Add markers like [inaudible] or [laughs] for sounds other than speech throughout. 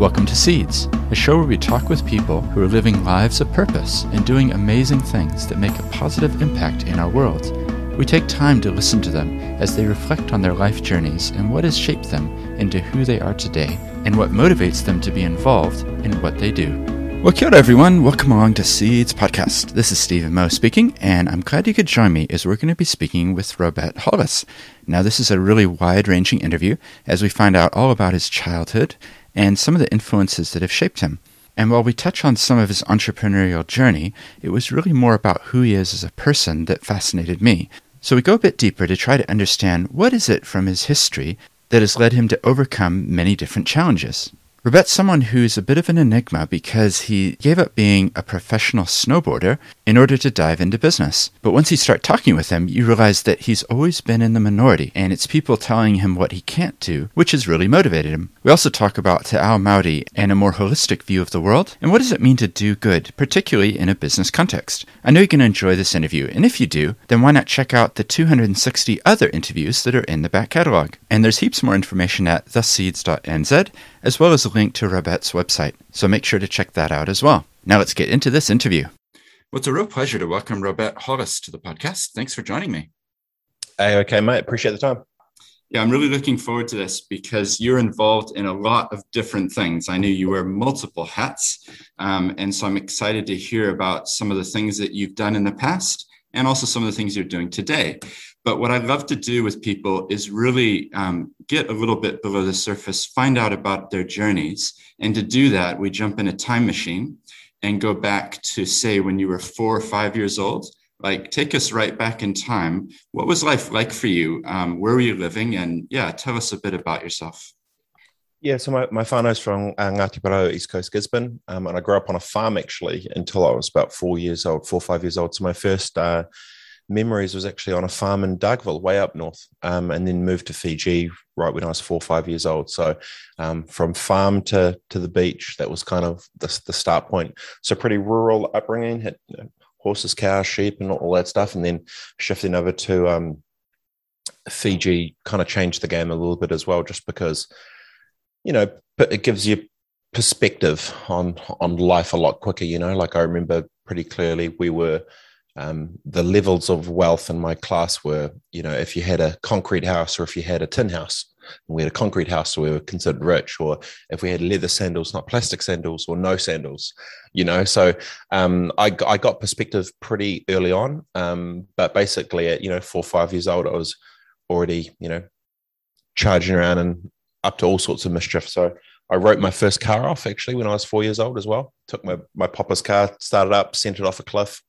Welcome to Seeds, a show where we talk with people who are living lives of purpose and doing amazing things that make a positive impact in our world. We take time to listen to them as they reflect on their life journeys and what has shaped them into who they are today and what motivates them to be involved in what they do. Well, kia everyone. Welcome along to Seeds Podcast. This is Stephen Moe speaking, and I'm glad you could join me as we're going to be speaking with Robett Hollis. Now, this is a really wide ranging interview as we find out all about his childhood and some of the influences that have shaped him. And while we touch on some of his entrepreneurial journey, it was really more about who he is as a person that fascinated me. So we go a bit deeper to try to understand what is it from his history that has led him to overcome many different challenges. Robett's someone who's a bit of an enigma because he gave up being a professional snowboarder in order to dive into business. But once you start talking with him, you realize that he's always been in the minority, and it's people telling him what he can't do, which has really motivated him. We also talk about Te Ao Māori and a more holistic view of the world, and what does it mean to do good, particularly in a business context. I know you're going to enjoy this interview, and if you do, then why not check out the 260 other interviews that are in the back catalog. And there's heaps more information at theseeds.nz, as well as link to Robett's website, so make sure to check that out as well. Now let's get into this interview. Well, it's a real pleasure to welcome Robett Hollis to the podcast. Thanks for joining me. Hey, okay, mate. Appreciate the time. Yeah, I'm really looking forward to this because you're involved in a lot of different things. I know you wear multiple hats. Um, and so I'm excited to hear about some of the things that you've done in the past and also some of the things you're doing today. But what I'd love to do with people is really um, get a little bit below the surface, find out about their journeys. And to do that, we jump in a time machine and go back to, say, when you were four or five years old. Like, take us right back in time. What was life like for you? Um, where were you living? And yeah, tell us a bit about yourself. Yeah, so my, my whānau's from uh, Ngāti Porou, East Coast Gisborne, um, and I grew up on a farm actually until I was about four years old, four or five years old. So my first uh, memories was actually on a farm in Dargaville, way up north, um, and then moved to Fiji right when I was four or five years old. So um, from farm to to the beach, that was kind of the, the start point. So pretty rural upbringing, had you know, horses, cows, sheep, and all that stuff, and then shifting over to um, Fiji kind of changed the game a little bit as well, just because you know but it gives you perspective on on life a lot quicker. You know, like I remember pretty clearly we were um, the levels of wealth in my class were, you know, if you had a concrete house or if you had a tin house, and we had a concrete house, so we were considered rich, or if we had leather sandals, not plastic sandals, or no sandals, you know. So um, I, I got perspective pretty early on, um, but basically at you know four or five years old, I was already you know charging around and up to all sorts of mischief. So I wrote my first car off actually when I was four years old as well. Took my my papa's car, started up, sent it off a cliff,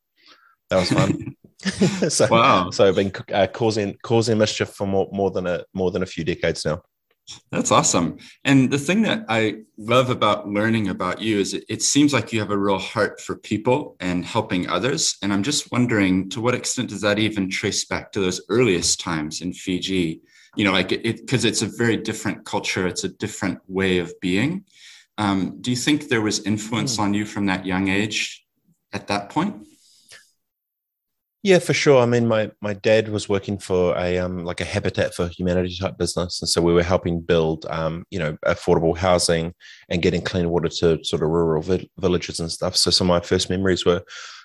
that was fun. [laughs] [laughs] so, wow. So I've been uh, causing causing mischief for more, more than a more than a few decades now. That's awesome. And the thing that I love about learning about you is it, it, seems like you have a real heart for people and helping others. And I'm just wondering to what extent does that even trace back to those earliest times in Fiji? You know, like it because it's a very different culture, it's a different way of being. Um, do you think there was influence mm. on you from that young age at that point? Yeah, for sure. I mean, my my dad was working for a um like a Habitat for Humanity type business, and so we were helping build um you know affordable housing and getting clean water to sort of rural vi- villages and stuff. So some of my first memories were,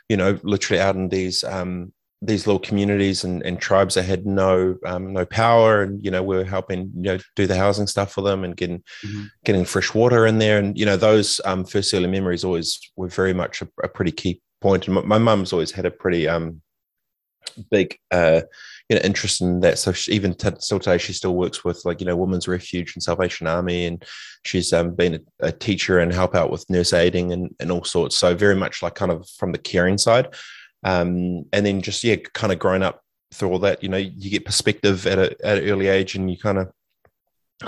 you know, literally out in these um these little communities and, and tribes that had no um, no power, and you know we are helping you know do the housing stuff for them and getting mm-hmm. getting fresh water in there, and you know those um, first early memories always were very much a, a pretty key. And my mum's always had a pretty um big uh, you know interest in that. So she, even t- still today, she still works with like you know Women's Refuge and Salvation Army, and she's um, been a, a, teacher and help out with nurse aiding and, and all sorts. So very much like kind of from the caring side, um, and then just yeah, kind of growing up through all that. You know, you get perspective at a at an early age, and you kind of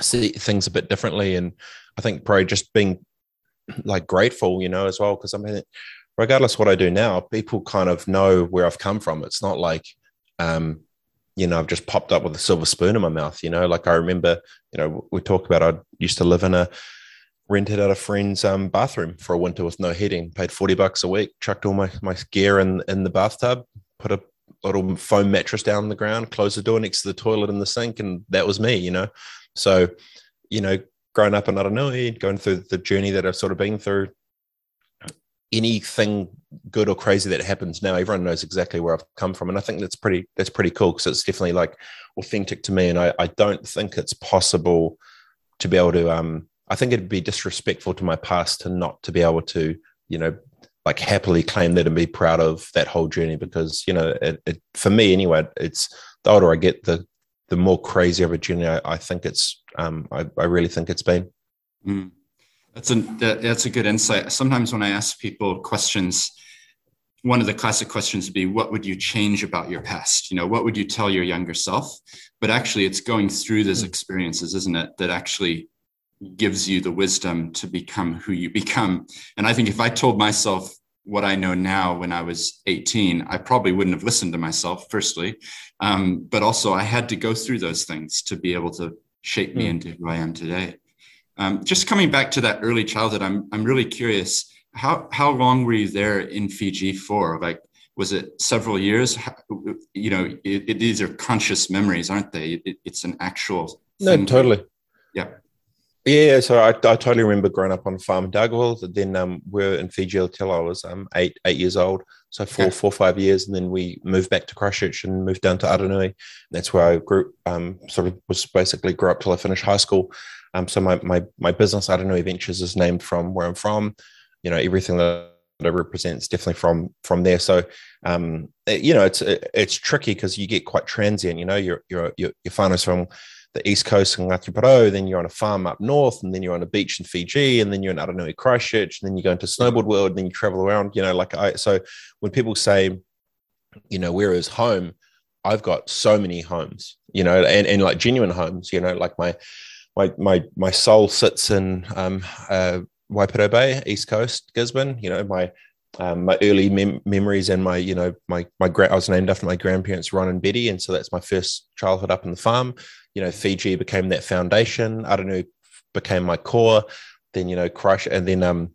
see things a bit differently. And I think probably just being like grateful, you know, as well, because I mean regardless what I do now, people kind of know where I've come from. It's not like, um, you know, I've just popped up with a silver spoon in my mouth. You know, like I remember, you know, we talked about I used to live in a rented out a friend's um, bathroom for a winter with no heating. Paid forty bucks a week, chucked all my my gear in in the bathtub, put a little foam mattress down on the ground, closed the door next to the toilet and the sink, and that was me. You know, so you know growing up in Aranui, going through the journey that I've sort of been through, anything good or crazy that happens now, everyone knows exactly where I've come from, and I think that's pretty that's pretty cool because it's definitely like authentic to me, and I, I don't think it's possible to be able to. Um, I think it'd be disrespectful to my past to not to be able to, you know, like happily claim that and be proud of that whole journey because you know, it, it for me anyway, it's the older I get, the the more crazy of a journey I, I think it's. Um, I, I really think it's been. Mm. That's a that, that's a good insight. Sometimes when I ask people questions, one of the classic questions would be, "What would you change about your past? You know, what would you tell your younger self?" But actually, it's going through those hmm. experiences, isn't it, that actually gives you the wisdom to become who you become. And I think if I told myself what I know now when I was 18, I probably wouldn't have listened to myself, firstly. Um, but also, I had to go through those things to be able to shape me mm. into who I am today. Um, just coming back to that early childhood, I'm I'm really curious. How how long were you there in Fiji for? Like, was it several years? How, you know, it, it, these are conscious memories, aren't they? It, it's an actual. No, totally. Yeah. Yeah, so I, I totally remember growing up on a farm in Dargaville. Then um, we are in Fiji till I was um, eight eight years old. So four four five years, and then we moved back to Christchurch and moved down to Aranui. That's where I grew. Um, sort of was basically grew up till I finished high school. Um, so my my my business Aranui Ventures is named from where I'm from. You know, everything that it represents definitely from from there. So, um, you know, it's it's tricky because you get quite transient. You know, you're you're you're, you're from the east coast in Ngāti then you're on a farm up north, and then you're on a beach in Fiji, and then you're in Aranui Christchurch, and then you go into snowboard world, and then you travel around. You know, like I so when people say, you know, where is home? I've got so many homes, you know, and, and like genuine homes, you know, like my my my my soul sits in um, uh, Waipiro Bay, East Coast, Gisborne. You know, my um, my early mem- memories and my you know my my gra- I was named after my grandparents Ron and Betty, and so that's my first childhood up in the farm you know, Fiji became that foundation. I don't know, became my core. Then, you know, Crush. And then um,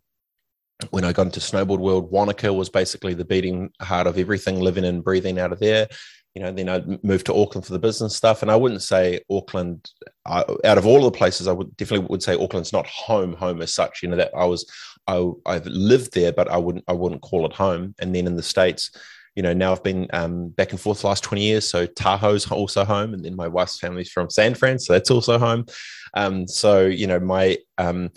when I got into snowboard world, Wanaka was basically the beating heart of everything, living and breathing out of there. You know, then I moved to Auckland for the business stuff. And I wouldn't say Auckland, I, out of all the places, I would definitely would say Auckland's not home, home as such. You know, that I was, I, I've lived there, but I wouldn't, I wouldn't call it home. And then in the States, you know, now I've been um, back and forth the last 20 years. So Tahoe's also home. And then my wife's family's from San Fran. So that's also home. Um, so, you know, my, um,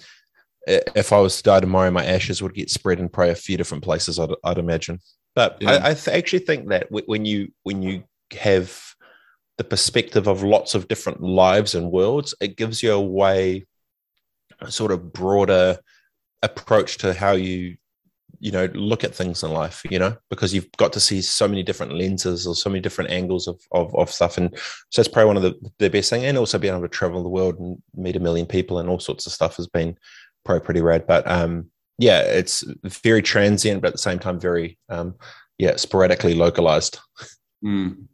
if I was to die tomorrow, my ashes would get spread in probably a few different places, I'd, I'd imagine. But yeah. I, I th- actually think that when you, when you have the perspective of lots of different lives and worlds, it gives you a way, a sort of broader approach to how you you know look at things in life you know because you've got to see so many different lenses or so many different angles of of, of stuff. And so it's probably one of the, the best thing. And also being able to travel the world and meet a million people and all sorts of stuff has been probably pretty rad. But um yeah it's very transient but at the same time very um yeah sporadically localized. Mm.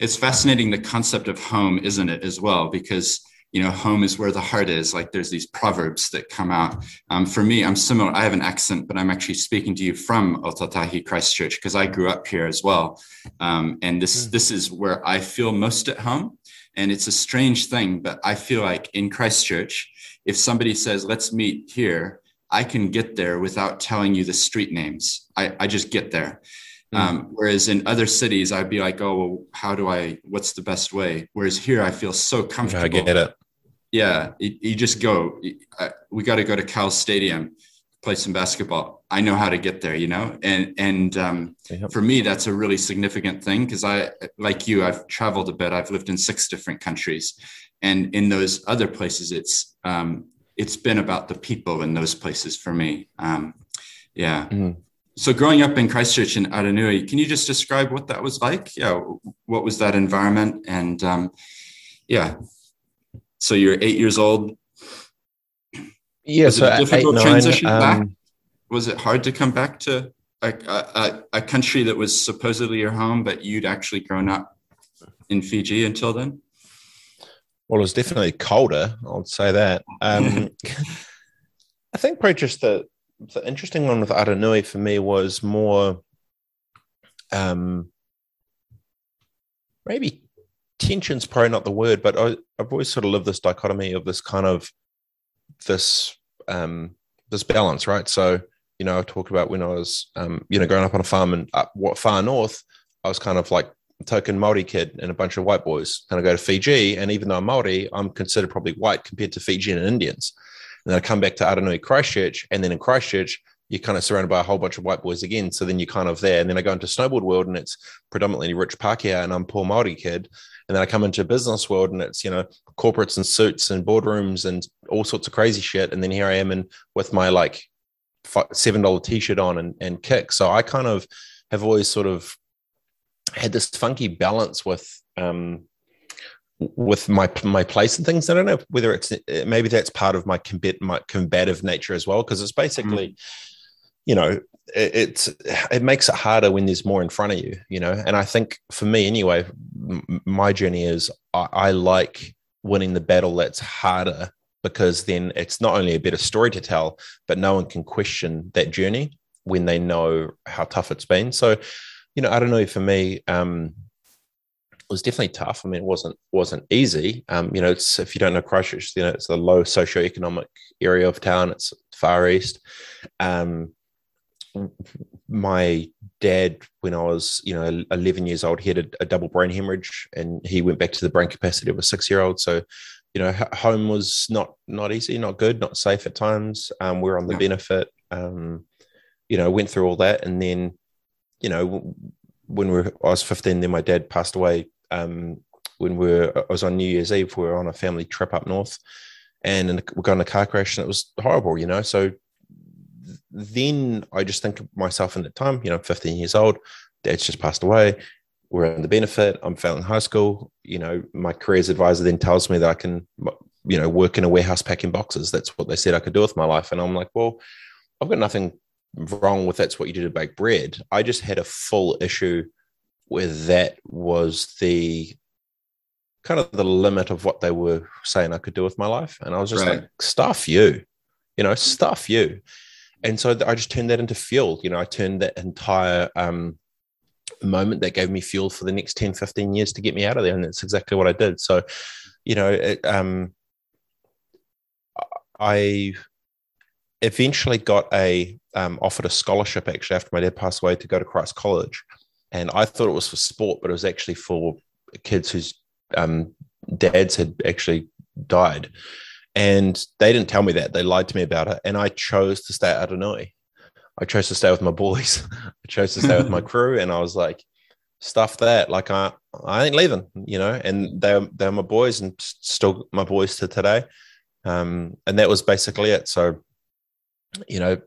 it's fascinating the concept of home isn't it as well? Because you know, home is where the heart is. Like there's these proverbs that come out. Um, for me, I'm similar. I have an accent, but I'm actually speaking to you from Ōtautahi Christchurch because I grew up here as well. Um, and this mm. this is where I feel most at home. And it's a strange thing, but I feel like in Christchurch, if somebody says, "Let's meet here," I can get there without telling you the street names. I, I just get there. Mm. Um, whereas in other cities, I'd be like, oh, well, how do I, what's the best way? Whereas here, I feel so comfortable. I get it yeah, you, you just go. we got to go to Cal Stadium, play some basketball. I know how to get there, you know. And and um, yep. for me, that's a really significant thing because I, like you, I've traveled a bit. I've lived in six different countries, and in those other places, it's um, it's been about the people in those places for me. Um, yeah. Mm. So growing up in Christchurch in Aranui, can you just describe what that was like? Yeah, what was that environment? And um, yeah, so you're eight years old. Yeah, was so it a difficult eight, transition nine, back? Um, was it hard to come back to a, a, a, country that was supposedly your home, but you'd actually grown up in Fiji until then? Well, it was definitely colder. I would say that. Um, [laughs] I think probably just the, the interesting one with Aranui for me was more um, maybe tension's probably not the word, but I, have always sort of lived this dichotomy of this kind of this um, this balance, right? So you know, I talked about when I was um, you know growing up on a farm and up what far north, I was kind of like token Maori kid and a bunch of white boys. Kind of go to Fiji, and even though I'm Maori, I'm considered probably white compared to Fijian and Indians. And then I come back to Aranui Christchurch, and then in Christchurch, you're kind of surrounded by a whole bunch of white boys again. So then you're kind of there. And then I go into snowboard world and it's predominantly rich Pākehā and I'm poor Māori kid. And then I come into business world and it's, you know, corporates and suits and boardrooms and all sorts of crazy shit. And then here I am and with my like $7 t-shirt on and, and kick. So I kind of have always sort of had this funky balance with, um, with my my place and things. I don't know whether it's maybe that's part of my combat my combative nature as well because it's basically mm you know it, it's it makes it harder when there's more in front of you you know and i think for me anyway m- my journey is I, I like winning the battle that's harder because then it's not only a better story to tell but no one can question that journey when they know how tough it's been so you know i don't know for me um was definitely tough. I mean, it wasn't wasn't easy. Um, you know, it's if you don't know Christchurch, you know, it's a low socioeconomic area of town. It's far east. Um, my dad, when I was, you know, 11 years old, he had a, a, double brain hemorrhage and he went back to the brain capacity of a six year old. So, you know, home was not, not easy, not good, not safe at times. Um, we are on the benefit, um, you know, went through all that. And then, you know, when we were, I was 15, then my dad passed away. Um, when we were, I was on New Year's Eve, we were on a family trip up north and we got in a car crash and it was horrible, you know? So then I just think of myself in the time, you know, 15 years old, dad's just passed away. We're on the benefit. I'm failing high school. You know, my careers advisor then tells me that I can, you know, work in a warehouse packing boxes. That's what they said I could do with my life. And I'm like, well, I've got nothing wrong with that's what you do to bake bread. I just had a full issue where that was the kind of the limit of what they were saying I could do with my life. And I was just right. like, stuff you, you know, stuff you and so I just turned that into fuel. You know, I turned that entire um, moment that gave me fuel for the next 10, 15 years to get me out of there. And that's exactly what I did. So, you know, it, um, I eventually got a um, offered a scholarship actually after my dad passed away to go to Christ College. And I thought it was for sport, but it was actually for kids whose um, dads had actually died. And they didn't tell me that. They lied to me about it. And I chose to stay at Aranui. I chose to stay with my boys. [laughs] I chose to stay with my [laughs] crew. And I was like, stuff that. Like I I ain't leaving, you know. And they're they're my boys and still my boys to today. Um, and that was basically it. So, you know,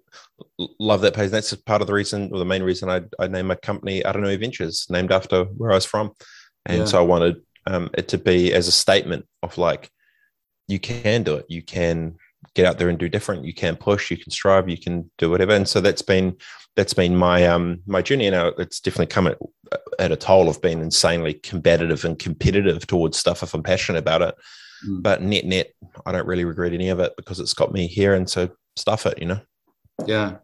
love that page. That's part of the reason, or the main reason I, I named my company Aranui Ventures, named after where I was from. And yeah. so I wanted um, it to be as a statement of like, you can do it. You can get out there and do different. You can push. You can strive. You can do whatever. And so that's been that's been my um my journey. And it's definitely come at, at a toll of being insanely combative and competitive towards stuff if I'm passionate about it. Mm. But net net, I don't really regret any of it because it's got me here. And so stuff it, you know. Yeah.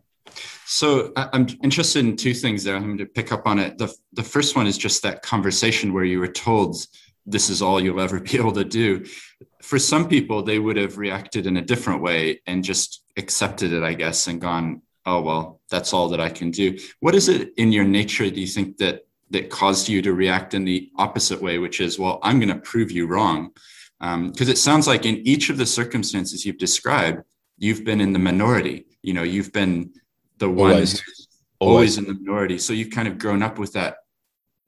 So I'm interested in two things there. I'm going to pick up on it. The, the first one is just that conversation where you were told this is all you'll ever [laughs] be able to do. For some people, they would have reacted in a different way and just accepted it, I guess, and gone, oh, well, that's all that I can do. What is it in your nature, do you think, that that caused you to react in the opposite way, which is, well, I'm going to prove you wrong? Because um, it sounds like in each of the circumstances you've described, you've been in the minority. You know, you've been the one always, always in the minority. So you've kind of grown up with that,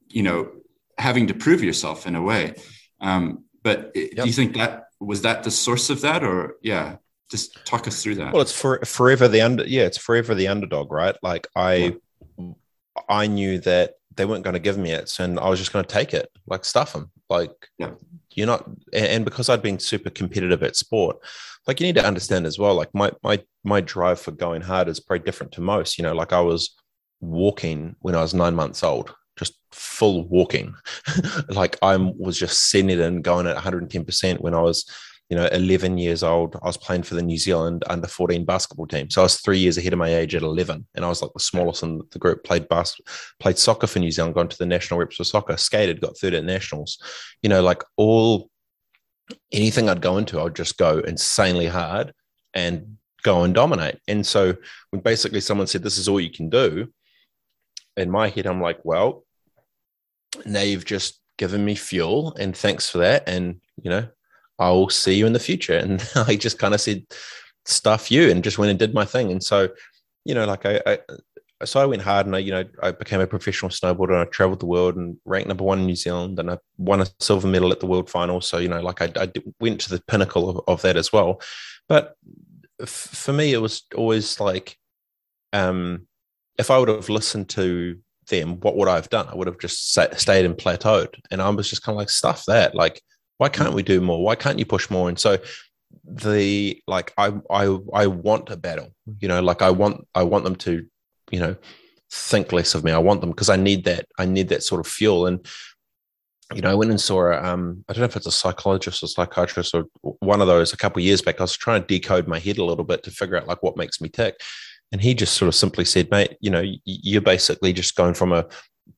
you know, having to prove yourself in a way. Um, but yep. do you think that was that the source of that, or yeah, just talk us through that? Well, it's for, forever the under. Yeah, it's forever the underdog, right? Like I, yeah. I knew that they weren't going to give me it, and I was just going to take it, like stuff them, like. Yeah. You're not, and because I'd been super competitive at sport, like you need to understand as well. Like my my my drive for going hard is pretty different to most. You know, like I was walking when I was nine months old just full walking. [laughs] like I was just sending it and going at 110% when I was, you know, 11 years old. I was playing for the New Zealand under 14 basketball team. So I was three years ahead of my age at 11. And I was like the smallest in the group, played bas- played soccer for New Zealand, gone to the national reps for soccer, skated, got third at nationals. You know, like all anything I'd go into, I'd just go insanely hard and go and dominate. And so when basically someone said, This is all you can do, in my head, I'm like, Well, now you've just given me fuel and thanks for that. And, you know, I'll see you in the future. And [laughs] I just kind of said, Stuff you and just went and did my thing. And so, you know, like I, I so I went hard and I, you know, I became a professional snowboarder and I traveled the world and ranked number one in New Zealand and I won a silver medal at the world final. So, you know, like I, I went to the pinnacle of, of that as well. But f- for me, it was always like, um, if I would have listened to them, what would I have done? I would have just stayed and plateaued. And I was just kind of like, stuff that. Like, why can't we do more? Why can't you push more? And so the like I I I want a battle, you know, like I want I want them to you know think less of me. I want them because I need that. I need that sort of fuel. And you know, I went and saw um, I don't know if it's a psychologist or psychiatrist or one of those a couple of years back. I was trying to decode my head a little bit to figure out like what makes me tick. And he just sort of simply said, mate, you know, you're basically just going from a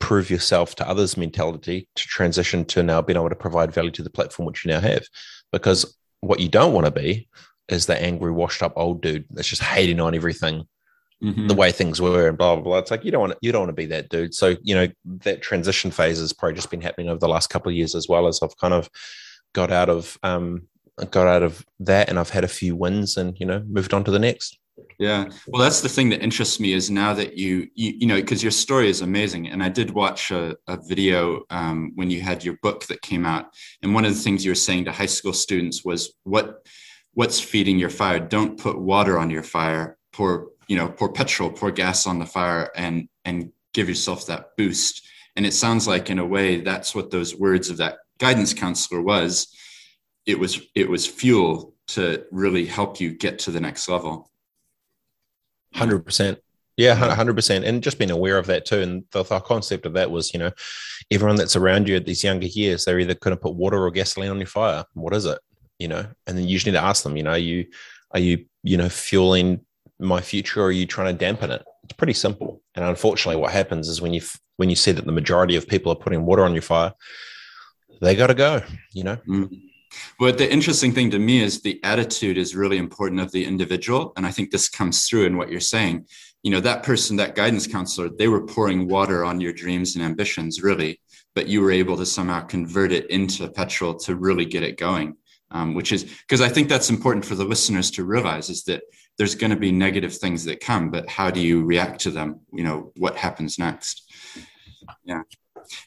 prove yourself to others mentality to transition to now being able to provide value to the platform which you now have. Because what you don't want to be is the angry, washed up old dude that's just hating on everything mm-hmm. the way things were and blah blah blah. It's like you don't want to, you don't want to be that dude. So you know that transition phase has probably just been happening over the last couple of years as well as I've kind of got out of um got out of that and I've had a few wins and you know moved on to the next. Yeah. Well, that's the thing that interests me is now that you, you, you know, because your story is amazing. And I did watch a, a video um, when you had your book that came out. And one of the things you were saying to high school students was what, what's feeding your fire? Don't put water on your fire. Pour you know pour petrol pour gas on the fire and and give yourself that boost. And it sounds like in a way that's what those words of that guidance counselor was. It was it was fuel to really help you get to the next level. 100% yeah 100% and just being aware of that too. And the, the, concept of that was you know everyone that's around you at these younger years they're either going to put water or gasoline on your fire. What is it? You know? And then you just need to ask them you know are you are you you know fueling my future or are you trying to dampen it it's pretty simple and unfortunately what happens is when you when you see that the majority of people are putting water on your fire they got to go you know mm. But the interesting thing to me is the attitude is really important of the individual. And I think this comes through in what you're saying. You know, that person, that guidance counselor, they were pouring water on your dreams and ambitions, really, but you were able to somehow convert it into petrol to really get it going. Um, which is because I think that's important for the listeners to realize is that there's going to be negative things that come, but how do you react to them? You know, what happens next? Yeah.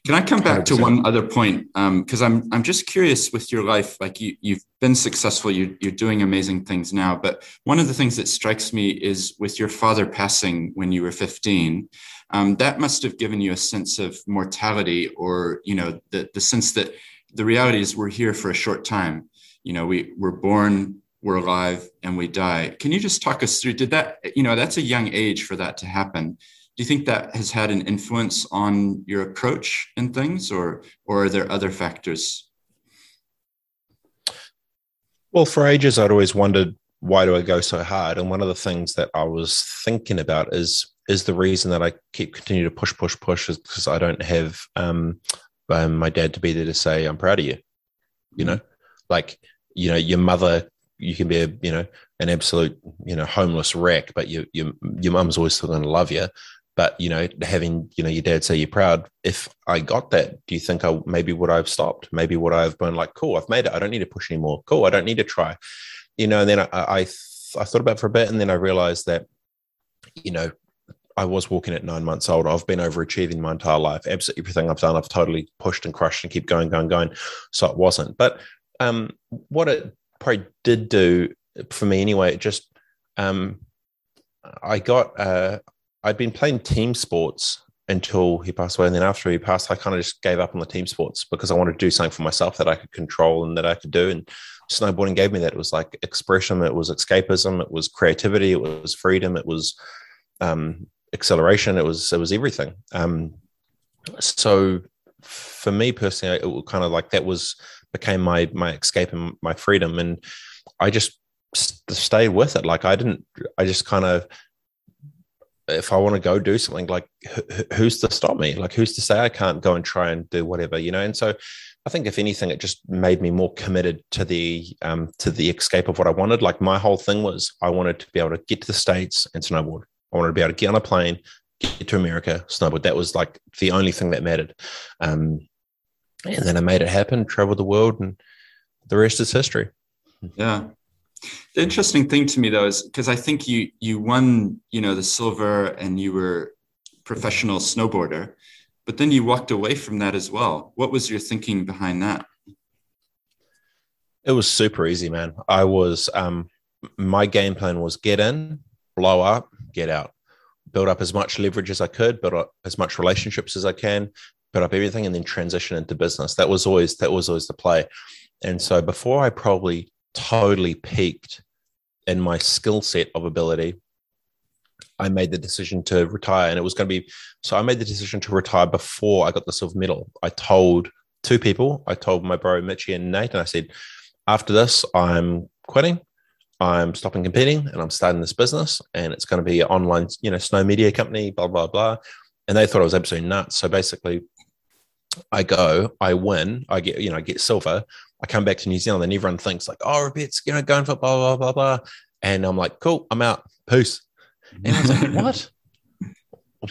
Can I come back 100%. to one other point? Because um, I'm I'm just curious with your life. Like you you've been successful. You you're doing amazing things now. But one of the things that strikes me is with your father passing when you were 15. Um, that must have given you a sense of mortality, or you know, the the sense that the reality is we're here for a short time. You know, we we're born we're alive and we die. Can you just talk us through? Did that, you know, that's a young age for that to happen. Do you think that has had an influence on your approach and things, or or are there other factors? Well, for ages, I'd always wondered why do I go so hard, and one of the things that I was thinking about is is the reason that I keep continue to push, push, push is because I don't have um, um, my dad to be there to say I'm proud of you. You mm. know, like you know, your mother you can be a you know an absolute you know homeless wreck, but your your your mum's always still going to love you. But you know, having you know your dad say you're proud. If I got that, do you think I maybe would I have stopped? Maybe would I have been like, cool, I've made it. I don't need to push anymore. Cool, I don't need to try. You know, and then I I, I thought about it for a bit, and then I realized that you know I was walking at nine months old. I've been overachieving my entire life. Absolutely everything I've done, I've totally pushed and crushed and keep going, going, going. So it wasn't. But um, what it probably did do for me anyway. It just um, I got uh, I'd been playing team sports until he passed away, and then after he passed, I kind of just gave up on the team sports because I wanted to do something for myself that I could control and that I could do. And snowboarding gave me that. It was like expression, it was escapism, it was creativity, it was freedom, it was um, acceleration, it was it was everything. Um, so for me personally, it was kind of like that was became my my escape and my freedom and i just stayed with it like i didn't i just kind of if i want to go do something like who's to stop me like who's to say i can't go and try and do whatever you know and so I think if anything, it just made me more committed to the um, to the escape of what I wanted. Like my whole thing was, I wanted to be able to get to the states and snowboard. I wanted to be able to get on a plane, get to America, snowboard. That was like the only thing that mattered. Um, and then I made it happen, traveled the world, and the rest is history. Yeah. The interesting thing to me though is because I think you you won, you know, the silver and you were professional snowboarder, but then you walked away from that as well. What was your thinking behind that? It was super easy, man. I was um my game plan was get in, blow up, get out. Build up as much leverage as I could, build up as much relationships as I can, build up everything and then transition into business. That was always that was always the play. And so before I probably totally peaked in my skill set of ability, I made the decision to retire. And it was going to be so I made the decision to retire before I got the silver medal. I told two people, I told my bro Mitchy and Nate, and I said, after this, I'm quitting. I'm stopping competing and I'm starting this business and it's going to be an online, you know, snow media company, blah, blah, blah. And they thought I was absolutely nuts. So basically, I go, I win, I get, you know, I get silver. I come back to New Zealand and everyone thinks like, oh, Robett's, you know, going for blah, blah, blah, blah. And I'm like, cool, I'm out. Peace. And I was like, [laughs] what?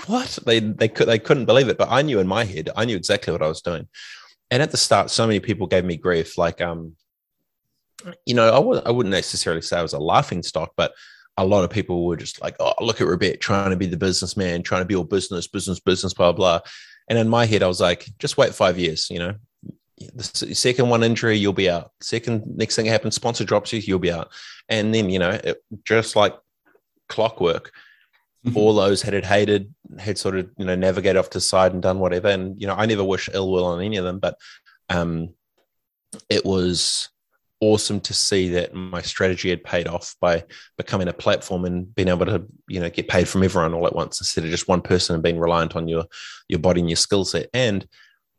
What? They they could they couldn't believe it. But I knew in my head, I knew exactly what I was doing. And at the start, so many people gave me grief. Like, um, you know, I w- I wouldn't necessarily say I was a laughing stock, but a lot of people were just like, oh, look at Robert trying to be the businessman, trying to be all business, business, business, blah, blah. And in my head, I was like, just wait five years, you know, the second one injury, you'll be out. Second, next thing happens, sponsor drops you, you'll be out. And then, you know, it, just like clockwork, mm-hmm. all those had it hated, had sort of, you know, navigate off to side and done whatever. And, you know, I never wish ill will on any of them, but um, it was awesome to see that my strategy had paid off by becoming a platform and being able to you know get paid from everyone all at once instead of just one person and being reliant on your your body and your skill set. And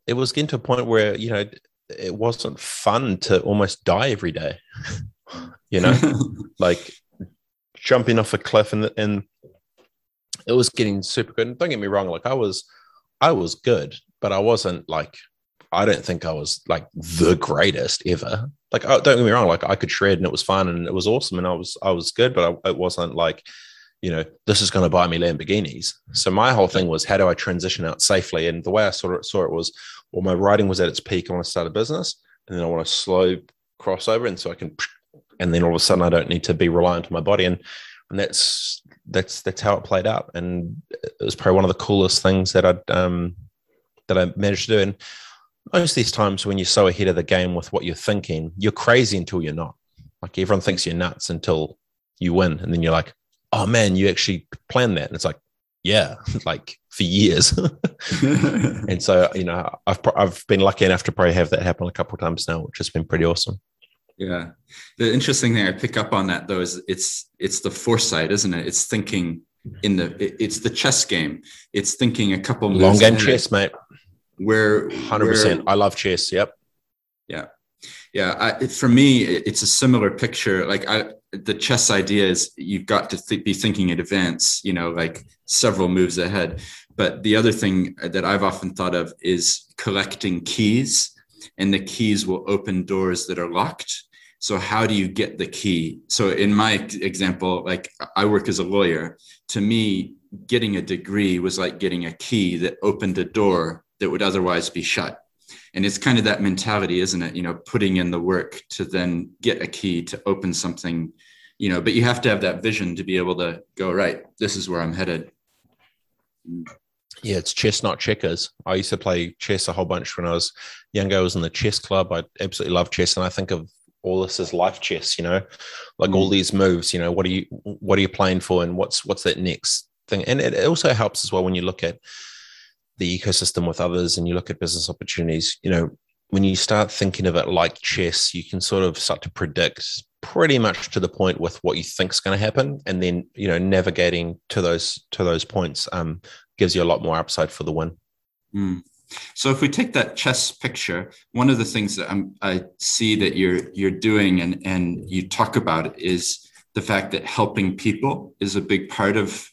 it was getting to a point where you know it wasn't fun to almost die every day [laughs] you know? [laughs] Like jumping off a cliff and and it was getting super good. And don't get me wrong like i was i was good but i wasn't like I don't think I was like the greatest ever. Like, don't get me wrong, like I could shred and it was fun and it was awesome and I was I was good, but I, it wasn't like, you know, this is going to buy me Lamborghinis. So my whole thing was, how do I transition out safely? And the way I saw it, saw it was, well, my writing was at its peak. I want to start a business, and then I want to slow crossover, and so I can, and then all of a sudden I don't need to be reliant on my body, and and that's that's that's how it played out, and it was probably one of the coolest things that I'd um that I managed to do, and most of these times when you're so ahead of the game with what you're thinking, you're crazy until you're not. Like everyone thinks you're nuts until you win. And then you're like, oh man, you actually planned that. And it's like, yeah, [laughs] like for years. [laughs] and so, you know, I've, I've been lucky enough to probably have that happen a couple of times now, which has been pretty awesome. Yeah. The interesting thing I pick up on that though is it's it's the foresight, isn't it? It's thinking in the it's the chess game. It's thinking a couple long game ahead. chess, mate where 100% i love chess. Yep. Yeah. Yeah. I, for me it's a similar picture. Like i the chess idea is you've got to th- be thinking in advance you know like several moves ahead. But the other thing that i've often thought of is collecting keys and the keys will open doors that are locked. So how do you get the key? So in my example like i work as a lawyer. To me getting a degree was like getting a key that opened a door that would otherwise be shut. And it's kind of that mentality isn't it? You know putting in the work to then get a key to open something you know but you have to have that vision to be able to go right this is where i'm headed. Yeah it's chess not checkers. I used to play chess a whole bunch when i was younger. I was in the chess club. I absolutely love chess and i think of all this as life chess you know? Like mm. all these moves you know what are you what are you playing for and what's what's that next thing? And it also helps as well when you look at the ecosystem with others and you look at business opportunities, you know, when you start thinking of it like chess, you can sort of start to predict pretty much to the point with what you think is going to happen, and then you know navigating to those to those points um, gives you a lot more upside for the win. Mm. So if we take that chess picture, one of the things that I'm, I see that you're you're doing and and you talk about is the fact that helping people is a big part of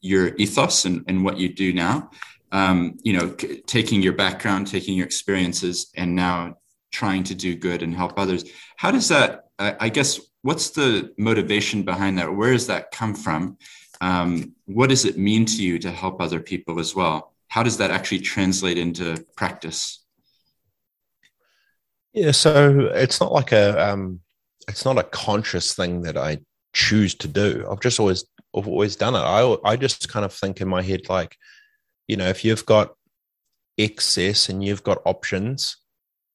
your ethos and, and what you do now. Um, you know, c- taking your background, taking your experiences, and now trying to do good and help others. How does that? I, I guess what's the motivation behind that? Where does that come from? Um, what does it mean to you to help other people as well? How does that actually translate into practice? Yeah, so it's not like a um, it's not a conscious thing that I choose to do. I've just always I've always done it. I I just kind of think in my head like, you know, if you've got excess and you've got options,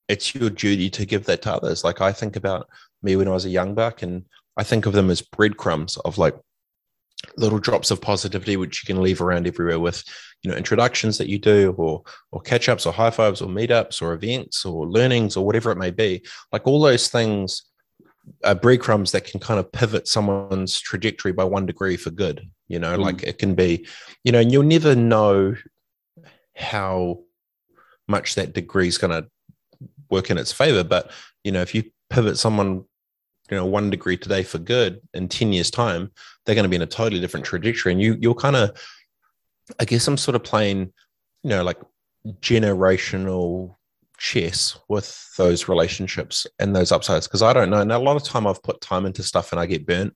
it's your duty to give that to others. Like I think about me when I was a young buck, and I think of them as breadcrumbs of like little drops of positivity which you can leave around everywhere with you know introductions that you do or or catch ups or high fives or meetups or events or learnings or whatever it may be like all those things are breadcrumbs that can kind of pivot someone's trajectory by one degree for good you know mm. like it can be you know and you'll never know how much that degree is going to work in its favor but you know if you pivot someone you know one degree today for good in 10 years time they're going to be in a totally different trajectory and you you're kind of i guess i'm sort of playing you know like generational chess with those relationships and those upsides because i don't know. And a lot of time i've put time into stuff and i get burnt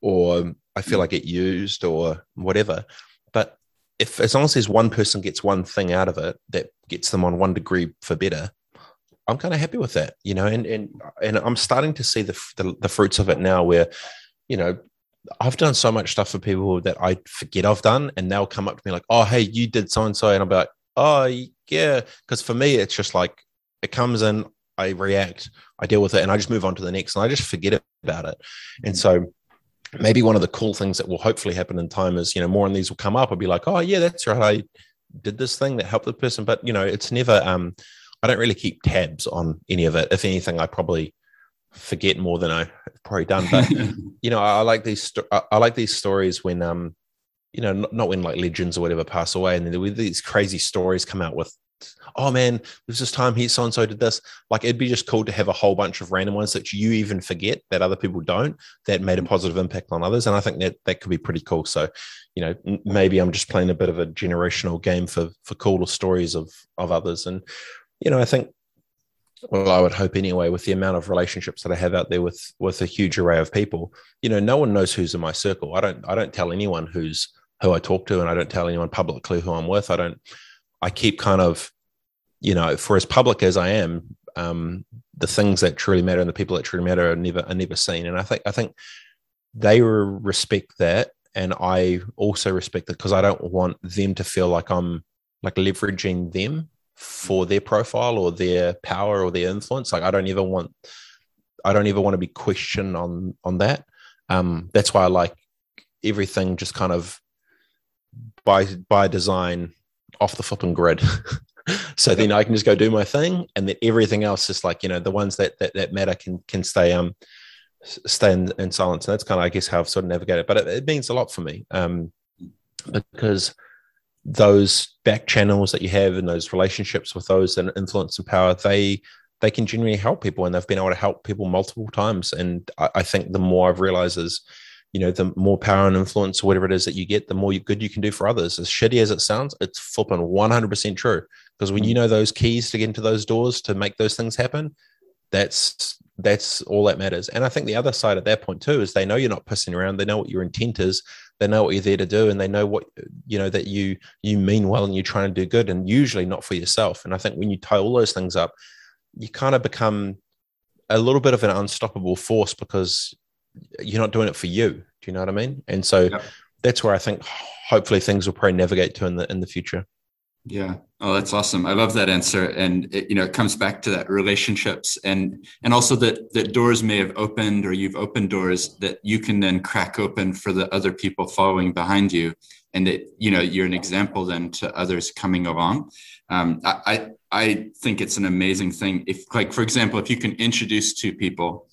or i feel mm. i get used or whatever. But if as long as there's one person gets one thing out of it that gets them on one degree for better I'm kind of happy with that, you know, and and and I'm starting to see the, the, the fruits of it now, where, you know, I've done so much stuff for people that I forget I've done, and they'll come up to me like, "Oh, hey, you did so and so," and I'm like, "Oh, yeah," because for me, it's just like it comes in, I react, I deal with it, and I just move on to the next, and I just forget about it, and so maybe one of the cool things that will hopefully happen in time is you know more of these will come up. I'll be like, "Oh, yeah, that's right, I did this thing that helped the person," but you know, it's never um I don't really keep tabs on any of it. If anything, I probably forget more than I've probably done. But [laughs] you know, I, I like these. I, I like these stories when um, you know, not, not when like legends or whatever pass away, and then these crazy stories come out with oh man, there's this time he so and so did this. Like it'd be just cool to have a whole bunch of random ones that you even forget that other people don't that made a mm. positive impact on others. And I think that that could be pretty cool. So, you know, maybe I'm just playing a bit of a generational game for for cooler stories of of others. And you know, I think well, I would hope anyway, with the amount of relationships that I have out there with with a huge array of people, you know, no one knows who's in my circle. I don't I don't tell anyone who's who I talk to, and I don't tell anyone publicly who I'm with. I don't. I keep kind of, you know, for as public as I am, um, the things that truly matter and the people that truly matter are never are never seen. And I think I think they respect that, and I also respect that because I don't want them to feel like I'm like leveraging them for their profile or their power or their influence. Like I don't even want I don't even want to be questioned on on that. Um, that's why I like everything just kind of by by design off the flipping grid. [laughs] so then I can just go do my thing, and then everything else is like you know the ones that that, that matter can can stay um stay in, in silence. And that's kind of I guess how I've sort of navigated. But it, it means a lot for me um, because those back channels that you have and those relationships with those in influence and power, they they can genuinely help people and they've been able to help people multiple times. And I, I think the more I've realized is, you know, the more power and influence or whatever it is that you get, the more good you can do for others. As shitty as it sounds, it's flipping 100% true. Because when mm. you know those keys to get into those doors to make those things happen, that's that's all that matters. And I think the other side at that point too is they know you're not pissing around. They know what your intent is they know what you're there to do and they know what you know that you you mean well and you're trying to do good and usually not for yourself and i think when you tie all those things up you kind of become a little bit of an unstoppable force because you're not doing it for you do you know what i mean and so yep. that's where i think hopefully things will probably navigate to in the in the future yeah. Oh, that's awesome. I love that answer. And it, you know, it comes back to that relationships and and also that that doors may have opened or you've opened doors that you can then crack open for the other people following behind you. And that, you know, you're an example then to others coming along. Um, I, I I think it's an amazing thing. If like, for example, if you can introduce two people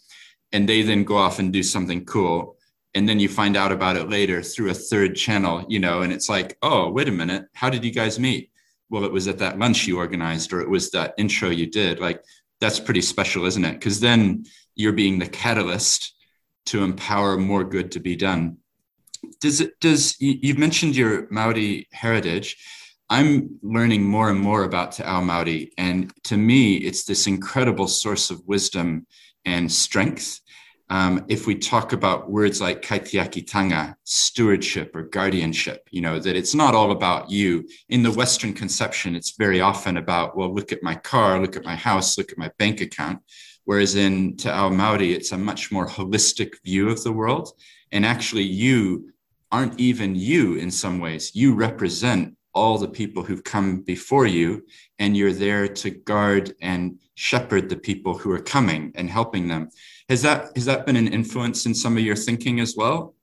and they then go off and do something cool and then you find out about it later through a third channel you know and it's like oh wait a minute how did you guys meet well, it was at that lunch you organized or it was that intro you did. Like that's pretty special, isn't it? Because then you're being the catalyst to empower more good to be done. Does it, does, you've mentioned your Maori heritage. I'm learning more and more about Te Ao Māori. And to me, it's this incredible source of wisdom and strength. Um, if we talk about words like kaitiakitanga, stewardship or guardianship, you know, that it's not all about you. In the Western conception, it's very often about, well, look at my car, look at my house, look at my bank account. Whereas in Te Ao Māori, it's a much more holistic view of the world. And actually, you aren't even you in some ways. You represent all the people who've come before you, and you're there to guard and shepherd the people who are coming and helping them. Has that has that been an influence in some of your thinking as well?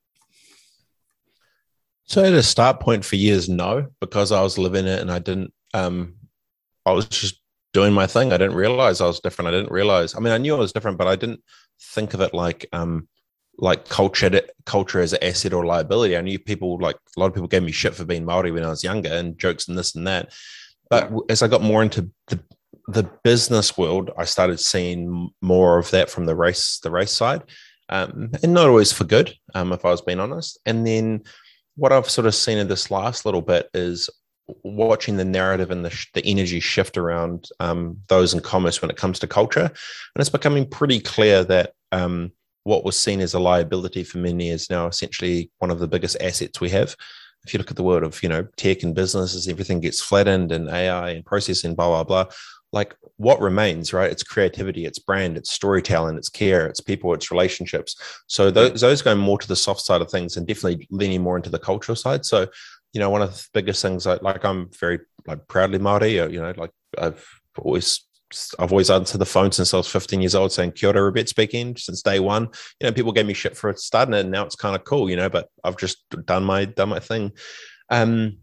So at a start point for years, no, because I was living it and I didn't. Um, I was just doing my thing. I didn't realize I was different. I didn't realize. I mean, I knew I was different, but I didn't think of it like um, like culture culture as an asset or liability. I knew people like a lot of people gave me shit for being Maori when I was younger and jokes and this and that. But as I got more into the the business world, I started seeing more of that from the race the race side, um, and not always for good, um, if I was being honest. And then what I've sort of seen in this last little bit is watching the narrative and the, the energy shift around um, those in commerce when it comes to culture, and it's becoming pretty clear that um, what was seen as a liability for many is now essentially one of the biggest assets we have. If you look at the world of you know tech and businesses, everything gets flattened and AI and processing, blah blah blah. Like what remains, right? It's creativity, it's brand, it's storytelling, it's care, it's people, it's relationships. So those those go more to the soft side of things and definitely leaning more into the cultural side. So you know, one of the biggest things, like, like I'm very like proudly Maori. You know, like I've always I've always answered the phone since I was 15 years old saying Kia ora, speaking since day one. You know, people gave me shit for starting it and now it's kind of cool, you know, but I've just done my done my thing. Um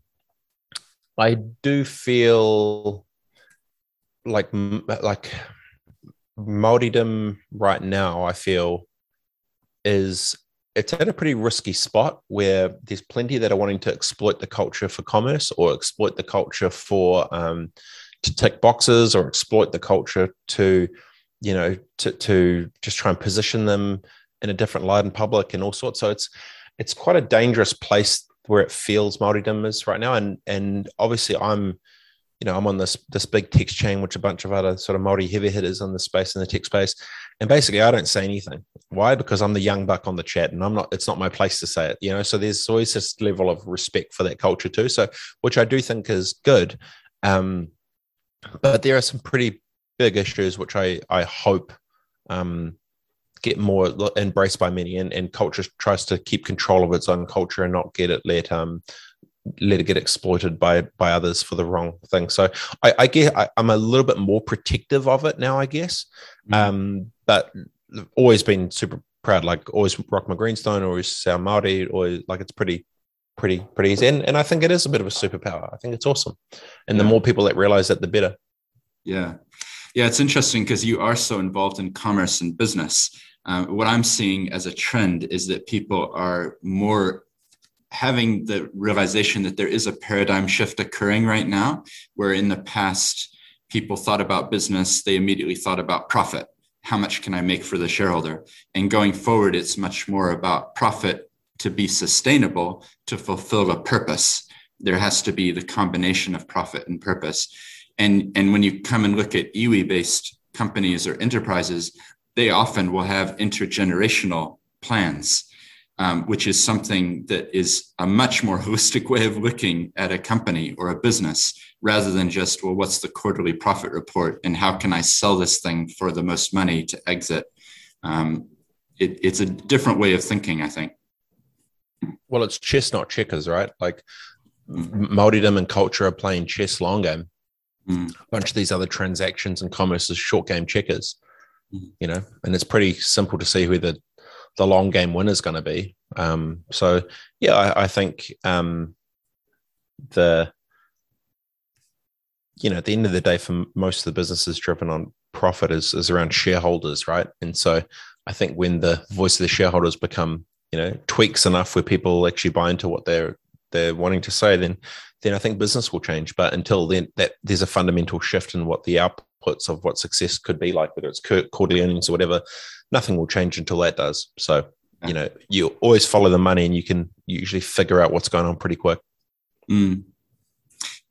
I do feel like like Māoridom right now, I feel is it's at a pretty risky spot where there's plenty that are wanting to exploit the culture for commerce or exploit the culture for um, to tick boxes or exploit the culture to, you know, to, to just try and position them in a different light in public and all sorts. So it's it's quite a dangerous place where it feels Māoridom is right now. And and obviously I'm, you know, I'm on this this big text chain, which a bunch of other sort of Māori heavy hitters in the space in the tech space. And basically I don't say anything. Why? Because I'm the young buck on the chat and I'm not, it's not my place to say it, you know. So there's always this level of respect for that culture too. So which I do think is good. Um, but there are some pretty big issues which I I hope um, get more embraced by many, and, and culture tries to keep control of its own culture and not get it let um let it get exploited by by others for the wrong thing. So I, I get I, am a little bit more protective of it now, I guess. Mm-hmm. Um, but always been super proud, like always rock my greenstone, always sound Maori, or like it's pretty pretty pretty easy. And, and I think it is a bit of a superpower. I think it's awesome. And yeah. the more people that realize that, the better. Yeah. Yeah, it's interesting because you are so involved in commerce and business. Uh, what I'm seeing as a trend is that people are more having the realization that there is a paradigm shift occurring right now, where in the past, people thought about business, they immediately thought about profit. How much can I make for the shareholder? And going forward, it's much more about profit to be sustainable, to fulfill a purpose, there has to be the combination of profit and purpose. And, and when you come and look at iwi based companies or enterprises, they often will have intergenerational plans, um, which is something that is a much more holistic way of looking at a company or a business rather than just, well, what's the quarterly profit report and how can I sell this thing for the most money to exit? Um, it, it's a different way of thinking, I think well, it's chess, not checkers, right? Like Māoridom and culture are playing chess long game. Mm. A bunch of these other transactions and commerce is short game checkers, mm. you know, and it's pretty simple to see who the, long game winner is going to be. Um, so, yeah, I, I think um, the, you know, at the end of the day, for most of the businesses driven on profit is, is around shareholders, right? And so I think when the voice of the shareholders become you know tweaks enough where people actually buy into what they're they're wanting to say, then then I think business will change. But until then, that there's a fundamental shift in what the outputs of what success could be like, whether it's quarterly earnings or whatever. Nothing will change until that does. So you know, you always follow the money, and you can usually figure out what's going on pretty quick. Mm.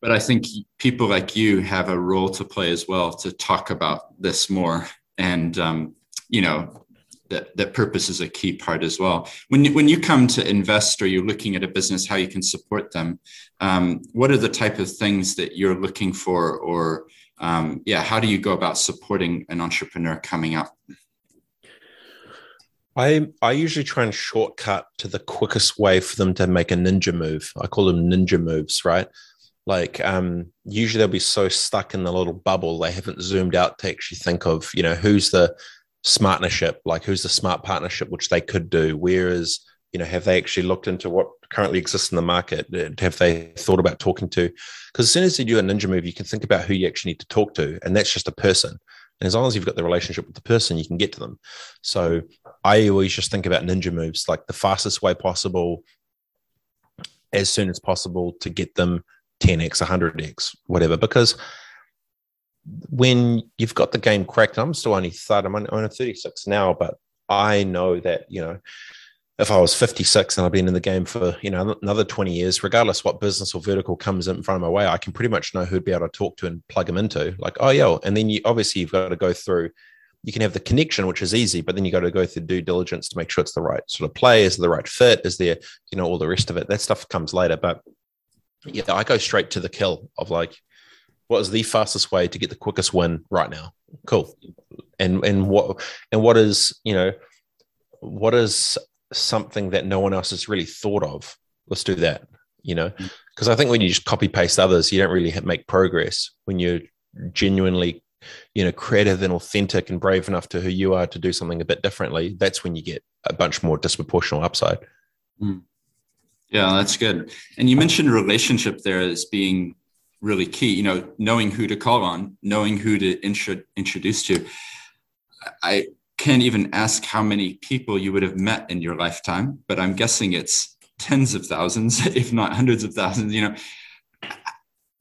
but I think people like you have a role to play as well to talk about this more. And, um, you know, that, that purpose is a key part as well. When, you, when you come to invest or you're looking at a business, how you can support them, um, what are the type of things that you're looking for or, um, yeah, how do you go about supporting an entrepreneur coming up? I I usually try and shortcut to the quickest way for them to make a ninja move. I call them ninja moves, right? Like um, usually they'll be so stuck in the little bubble they haven't zoomed out to actually think of, you know, who's the smartnership, like who's the smart partnership which they could do. Whereas, you know, have they actually looked into what currently exists in the market? Have they thought about talking to? Because as soon as you do a ninja move, you can think about who you actually need to talk to, and that's just a person. And as long as you've got the relationship with the person, you can get to them. So I always just think about ninja moves, like the fastest way possible, as soon as possible to get them 10x, 100x, whatever. Because when you've got the game cracked, I'm still only third, I'm only 36 now, but I know that, you know, if I was 56 and I've been in the game for you know another 20 years, regardless what business or vertical comes in front of my way, I can pretty much know who'd be able to talk to and plug them into. Like, oh yeah, and then you obviously you've got to go through. You can have the connection, which is easy, but then you got to go through due diligence to make sure it's the right sort of play, is the right fit, is there, you know, all the rest of it. That stuff comes later. But yeah, I go straight to the kill of like, what is the fastest way to get the quickest win right now? Cool. And and what and what is, you know, what is something that no one else has really thought of. Let's do that, you know, because mm. I think when you just copy paste others, you don't really make progress. When you're genuinely, you know, creative and authentic and brave enough to who you are to do something a bit differently, that's when you get a bunch more disproportional upside. Mm. Yeah, that's good. And you mentioned relationship there as being really key. You know, knowing who to call on, knowing who to intro- introduce to. I can't even ask how many people you would have met in your lifetime, but I'm guessing it's tens of thousands, [laughs] if not hundreds of thousands. You know,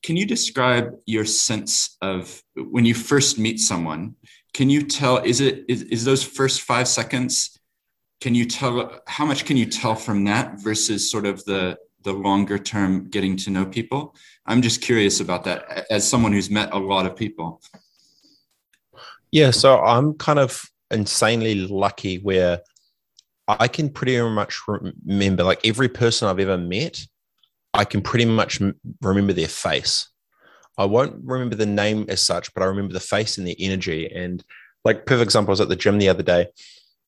can you describe your sense of when you first meet someone? Can you tell? Is it is, is those first five seconds? Can you tell how much can you tell from that versus sort of the the longer term getting to know people? I'm just curious about that as someone who's met a lot of people. Yeah, so I'm kind of insanely lucky where I can pretty much remember like every person I've ever met, I can pretty much remember their face. I won't remember the name as such, but I remember the face and the energy. And like perfect example, I was at the gym the other day,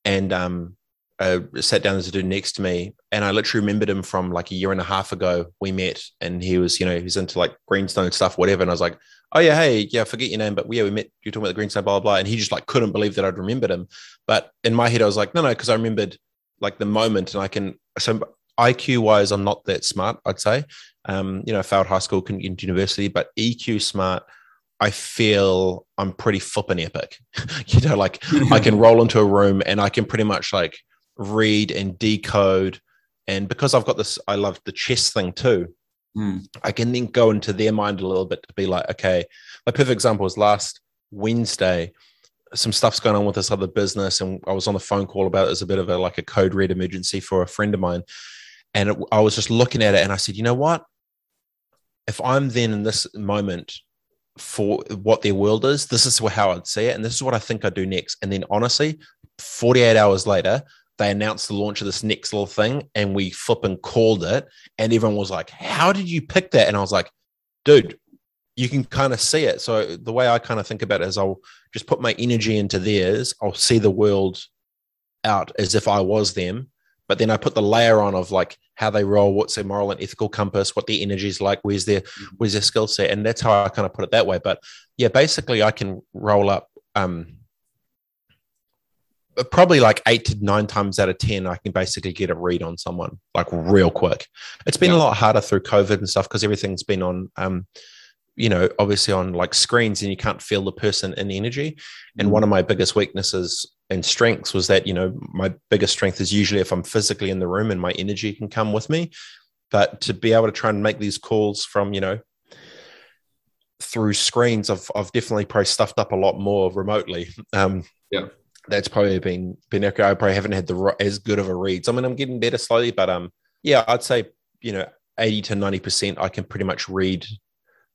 and um, I sat down as a dude next to me, and I literally remembered him from like a year and a half ago. We met, and he was, you know, he's into like greenstone stuff, whatever. And I was like, "Oh yeah, hey, yeah, I forget your name, but yeah, we met. You're talking about the greenstone, blah blah." blah. And he just like couldn't believe that I'd remembered him. But in my head, I was like, "No, no," because I remembered like the moment, and I can. So IQ wise, I'm not that smart. I'd say, um, you know, I failed high school, couldn't get into university, but EQ smart. I feel I'm pretty flipping epic. [laughs] you know, like I can [laughs] roll into a room and I can pretty much like read and decode. And because I've got this, I love the chess thing too. Mm. I can then go into their mind a little bit to be like, okay, my perfect example was last Wednesday. Some stuff's going on with this other business, and I was on the phone call about it as a bit of a like a code red emergency for a friend of mine. And it, I was just looking at it, and I said, you know what? If I'm then in this moment for what their world is, this is how I'd see it, and this is what I think I'd do next. And then honestly, 48 hours later, they announced the launch of this next little thing and we flipping called it. And everyone was like, How did you pick that? And I was like, Dude, you can kind of see it. So the way I kind of think about it is I'll just put my energy into theirs. I'll see the world out as if I was them. But then I put the layer on of like how they roll, what's their moral and ethical compass, what their energy is like, where's their where's their skill set, and that's how I kind of put it that way. But yeah, basically I can roll up um, probably like eight to nine times out of 10, I can basically get a read on someone like real quick. It's been yeah. a lot harder through COVID and stuff because everything's been on, um, you know, obviously on like screens and you can't feel the person in the energy. And mm. one of my biggest weaknesses and strengths was that, you know, my biggest strength is usually if I'm physically in the room and my energy can come with me. But to be able to try and make these calls from, you know, through screens, I've, I've definitely probably stuffed up a lot more remotely. Um, yeah that's probably been been okay. I probably haven't had the as good of a read. So, I mean, I'm getting better slowly, but um, yeah, I'd say you know, eighty to ninety percent, I can pretty much read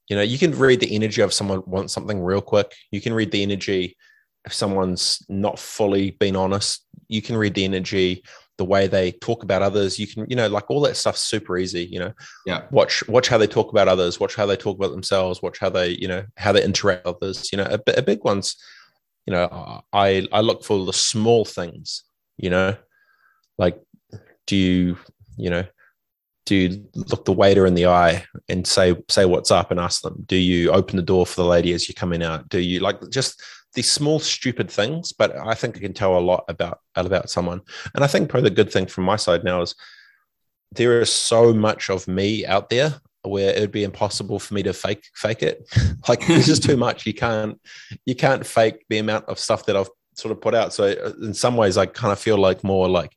You know, you can read the energy of someone wants something real quick. You can read the energy if someone's not fully been honest. You can read the energy the way they talk about others. You can you know like all that stuff's super easy you know. Yeah. Watch watch how they talk about others watch how they talk about themselves watch how they you know how they interact with others you know. A, a big one's you know i i look for the small things you know. Like do you you know do you look the waiter in the eye and say say what's up and ask them? Do you open the door for the lady as you're coming out? Do you like just these small stupid things but i think it can tell a lot about about someone and i think probably the good thing from my side now is there is so much of me out there where it would be impossible for me to fake fake it [laughs] like there's just too much you can't you can't fake the amount of stuff that i've sort of put out so uh, in some ways i kind of feel like more like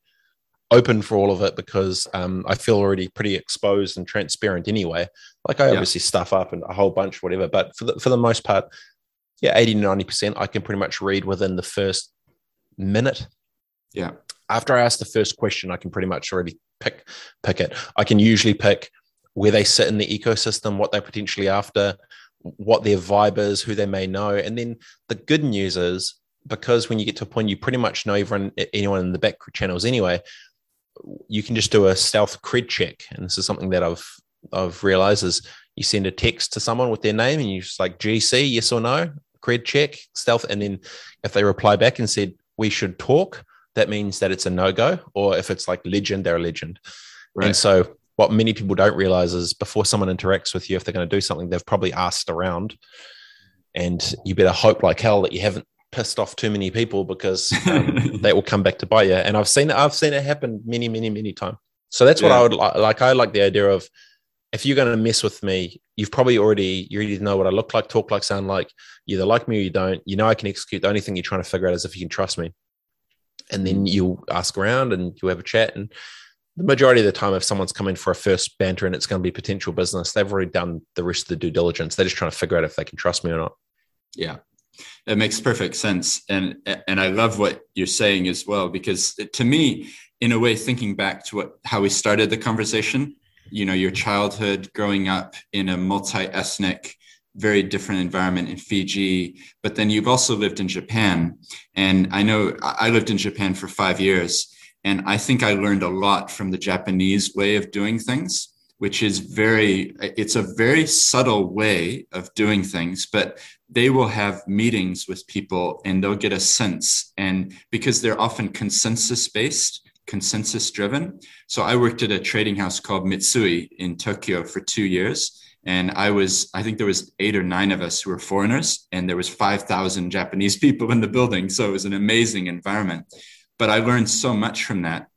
open for all of it because um, I feel already pretty exposed and transparent anyway. Like I obviously stuff up and a whole bunch, whatever. But for the for the most part, yeah, 80 to 90%, I can pretty much read within the first minute. Yeah. After I ask the first question, I can pretty much already pick pick it. I can usually pick where they sit in the ecosystem, what they're potentially after, what their vibe is, who they may know. And then the good news is because when you get to a point you pretty much know everyone anyone in the back channels anyway, you can just do a stealth cred check. And this is something that I've I've realized is you send a text to someone with their name and you just like GC, yes or no, cred check, stealth. And then if they reply back and said, we should talk, that means that it's a no go. Or if it's like legend, they're a legend. Right. And so what many people don't realize is before someone interacts with you, if they're going to do something, they've probably asked around. And you better hope like hell that you haven't pissed off too many people because um, [laughs] that will come back to bite you. And I've seen it, I've seen it happen many, many, many times. So that's yeah. what I would like. Like I like the idea of if you're going to mess with me, you've probably already you already know what I look like, talk like, sound like. You either like me or you don't. You know I can execute. The only thing you're trying to figure out is if you can trust me. And then you ask around and you have a chat. And the majority of the time, if someone's coming for a first banter and it's going to be potential business, they've already done the rest of the due diligence. They're just trying to figure out if they can trust me or not. Yeah, it makes perfect sense, and and I love what you're saying as well because to me, in a way, thinking back to what how we started the conversation, you know, your childhood growing up in a multi-ethnic, very different environment in Fiji, but then you've also lived in Japan, and I know I lived in Japan for five years, and I think I learned a lot from the Japanese way of doing things which is very it's a very subtle way of doing things but they will have meetings with people and they'll get a sense. And because they're often consensus based consensus driven so i worked at a trading house called mitsui in tokyo for two years and i was i think there was eight or nine of us who were foreigners and there was 5000 japanese [laughs] people in the building so it was an amazing environment. But i learned so much from that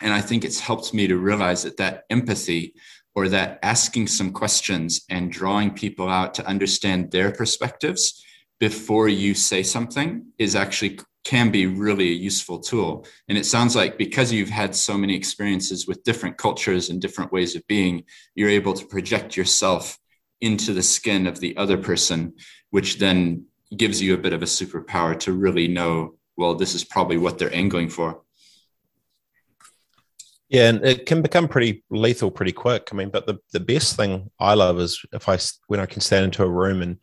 and i think it's helped me to realize that that empathy or that asking some questions and drawing people out to understand their perspectives before you say something is actually can be really a useful tool. And it sounds like because you've had so many experiences with different cultures and different ways of being, you're able to project yourself into the skin of the other person, which then gives you a bit of a superpower to really know, well, this is probably what they're angling for. Yeah, and it can become pretty lethal pretty quick. I mean, but the, the best thing I love is if I when I can stand into a room and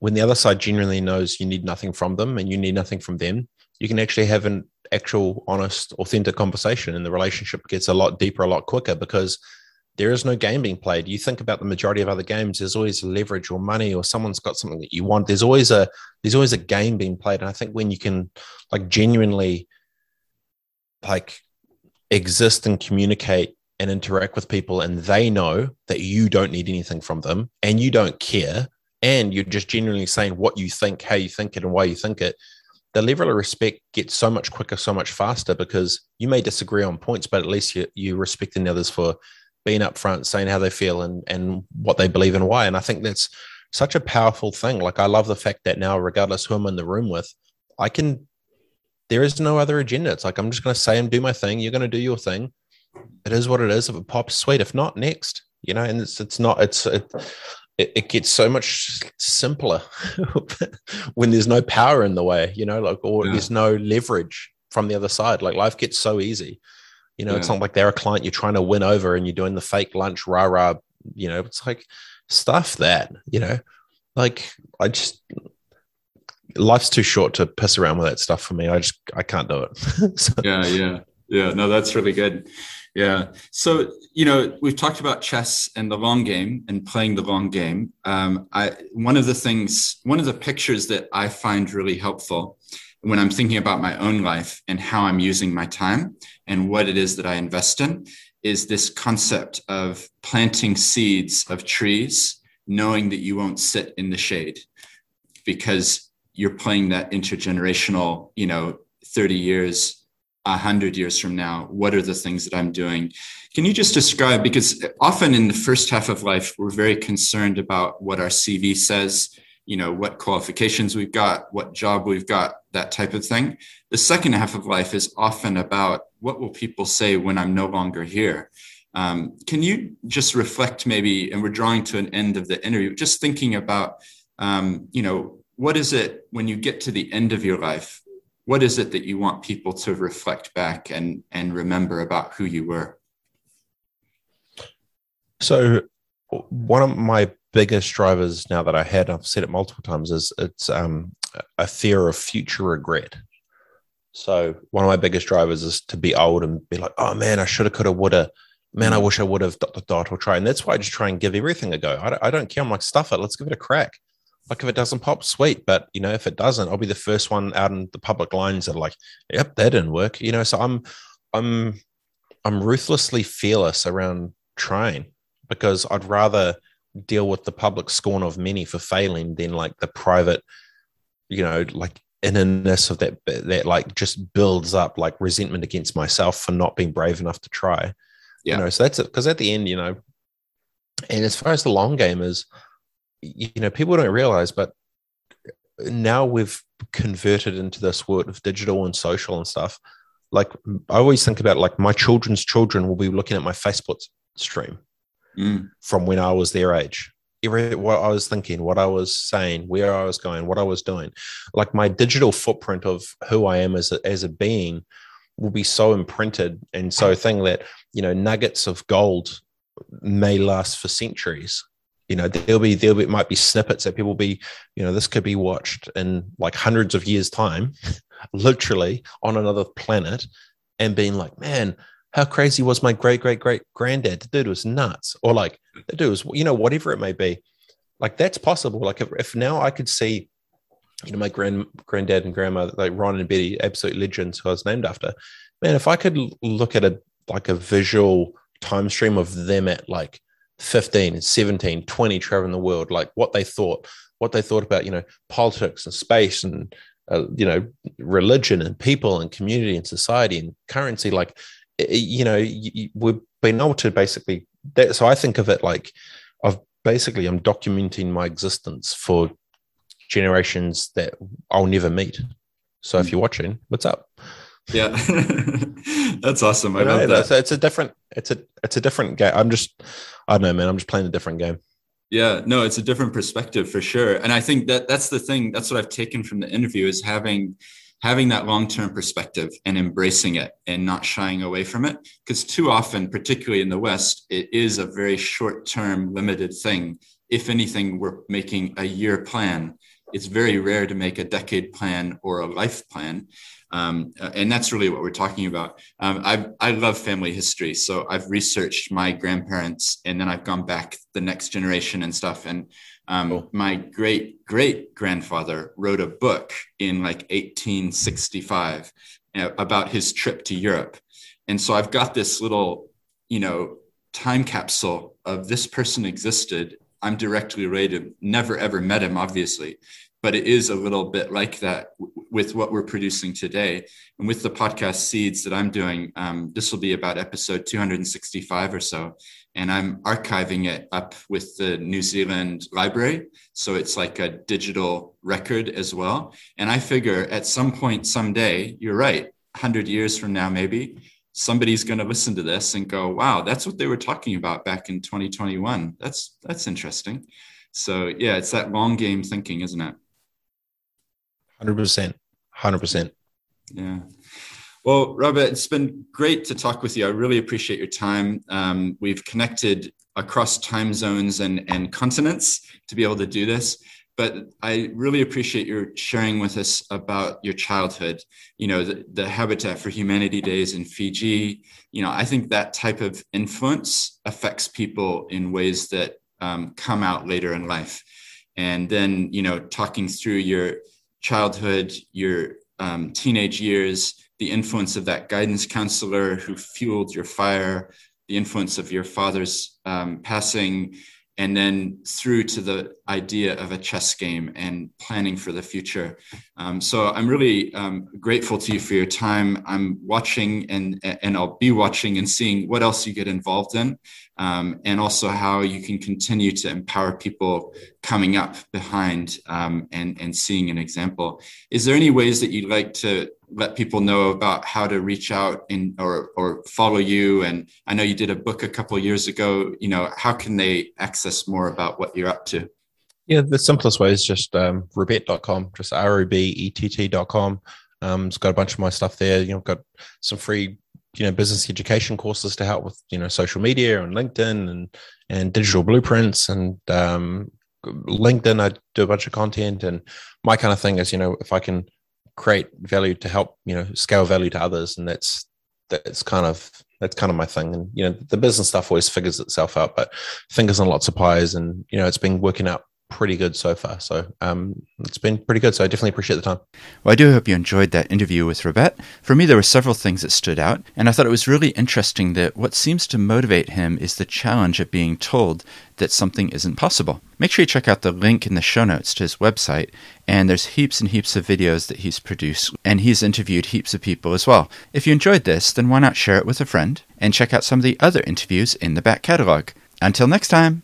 when the other side genuinely knows you need nothing from them and you need nothing from them, you can actually have an actual, honest, authentic conversation, and the relationship gets a lot deeper, a lot quicker because there is no game being played. You think about the majority of other games, there's always leverage or money or someone's got something that you want. There's always a there's always a game being played. And I think when you can like genuinely like exist and communicate and interact with people and they know that you don't need anything from them and you don't care and you're just genuinely saying what you think how you think it and why you think it the level of respect gets so much quicker so much faster because you may disagree on points but at least you, you respecting the others for being upfront saying how they feel and and what they believe and why and i think that's such a powerful thing like i love the fact that now regardless who i'm in the room with i can there is no other agenda. It's like I'm just going to say and do my thing. You're going to do your thing. It is what it is. If it pops, sweet. If not, next. You know, and it's it's not. It's it, it gets so much simpler [laughs] when there's no power in the way. You know, like or yeah. there's no leverage from the other side. Like life gets so easy. You know, yeah. it's not like they're a client you're trying to win over and you're doing the fake lunch rah rah you know, it's like stuff that, you know, like I just life's too short to piss around with that stuff for me. I just I can't do it. [laughs] so. Yeah, yeah, yeah. No, that's really good. Yeah. So you know, we've talked about chess and the long game and playing the long game. Um, I one of the things, one of the pictures that I find really helpful when I'm thinking about my own life and how I'm using my time and what it is that I invest in is this concept of planting seeds of trees, knowing that you won't sit in the shade because you're playing that intergenerational, you know, 30 years, 100 years from now, what are the things that I'm doing? Can you just describe? Because often in the first half of life, we're very concerned about what our CV says, you know, what qualifications we've got, what job we've got, that type of thing. The second half of life is often about what will people say when I'm no longer here? Um, can you just reflect maybe, and we're drawing to an end of the interview, just thinking about, um, you know, what is it when you get to the end of your life what is it that you want people to reflect back and and remember about who you were? So one of my biggest drivers now that i had i've said it multiple times is it's um, a fear of future regret. So one of my biggest drivers is to be old and be like oh man i should have could have would have man i mm. wish i would have dot dot dot or try and that's why i just try and give everything a go. I don't, I don't care. I'm like stuff it. Let's give it a crack like if it doesn't pop, sweet. But you know, if it doesn't, I'll be the first one out in the public lines that are like, yep, that didn't work. You know, so I'm I'm I'm ruthlessly fearless around trying because I'd rather deal with the public scorn of many for failing than like the private, you know, like innerness of that that like just builds up like resentment against myself for not being brave enough to try. Yeah. You know, so that's it. Because at the end, you know, and as far as the long game is, you know people don't realize but now we've converted into this world of digital and social and stuff. Like i always think about like my children's children will be looking at my facebook stream mm. from when i was their age. Every what i was thinking what i was saying where i was going what i was doing. Like my digital footprint of who i am as a, as a being will be so imprinted and so thing that you know nuggets of gold may last for centuries you know there'll be there'll be might be snippets that people be you know this could be watched in like hundreds of years time [laughs] literally on another planet and being like man how crazy was my great great great granddad? The dude was nuts. Or like the dude was you know whatever it may be. Like that's possible. Like if, if now i could see you know my grand granddad and grandma like ron and betty absolute legends who i was named after. Man if i could look at a like a visual time stream of them at like 15 17 20 traveling the world like what they thought what they thought about you know politics and space and uh, you know religion and people and community and society and currency like you know we've been able to basically that, so i think of it like i've basically i'm documenting my existence for generations that i'll never meet so if hmm. you're watching what's up yeah. [laughs] That's awesome. I love that. it's a different it's a it's a different game i'm just i don't know man i'm just playing a different game. Yeah no it's a different perspective for sure. And i think that that's the thing that's what i've taken from the interview is having having that long-term perspective and embracing it and not shying away from it. Because too often particularly in the west it is a very short-term limited thing. If anything we're making a year plan. It's very rare to make a decade plan or a life plan um, and that's really what we're talking about. Um, I I love family history, so I've researched my grandparents, and then I've gone back the next generation and stuff. And um, cool. my great great grandfather wrote a book in like 1865 uh, about his trip to Europe, and so I've got this little, you know, time capsule of this person existed. I'm directly related. Never ever met him, obviously, but it is a little bit like that with what we're producing today. And with the podcast seeds that I'm doing, um, this will be about episode 265 or so. And I'm archiving it up with the New Zealand Library. So it's like a digital record as well. And I figure at some point, someday, you're right, 100 years from now, maybe, somebody's going to listen to this and go, wow, that's what they were talking about back in 2021. That's, that's interesting. So yeah, it's that long game thinking, isn't it? Hundred percent, hundred percent. Yeah. Well, Robett, it's been great to talk with you. I really appreciate your time. Um, we've connected across time zones and, and continents to be able to do this but I really appreciate your sharing with us about your childhood. You know, the, the, Habitat for Humanity days in Fiji. You know, I think that type of influence affects people in ways that um, come out later in life. And then, you know, talking through your childhood, your um, teenage years, the influence of that guidance counselor who fueled your fire, the influence of your father's um, passing, and then through to the idea of a chess game and planning for the future. Um, so I'm really um, grateful to you for your time. I'm watching and and I'll be watching and seeing what else you get involved in, um, and also how you can continue to empower people coming up behind um, and and seeing an example. Is there any ways that you'd like to let people know about how to reach out and or or follow you. And i know you did a book a couple years ago. You know how can they access more about what you're up to? Yeah the simplest way is just um, just r-o-b-e-t-t.com um, it's got a bunch of my stuff there. You know got some free you know business education courses to help with you know social media and linkedin and and digital blueprints. And um, linkedin i do a bunch of content. And my kind of thing is you know if i can create value to help you know scale value to others. And that's that's kind of that's kind of my thing. And you know the business stuff always figures itself out but fingers on lots of pies. And you know it's been working out pretty good so far. So um, it's been pretty good. So I definitely appreciate the time. Well, I do hope you enjoyed that interview with Robett. For me, there were several things that stood out, and I thought it was really interesting that what seems to motivate him is the challenge of being told that something isn't possible. Make sure you check out the link in the show notes to his website, and there's heaps and heaps of videos that he's produced, and he's interviewed heaps of people as well. If you enjoyed this, then why not share it with a friend and check out some of the other interviews in the back catalog. Until next time.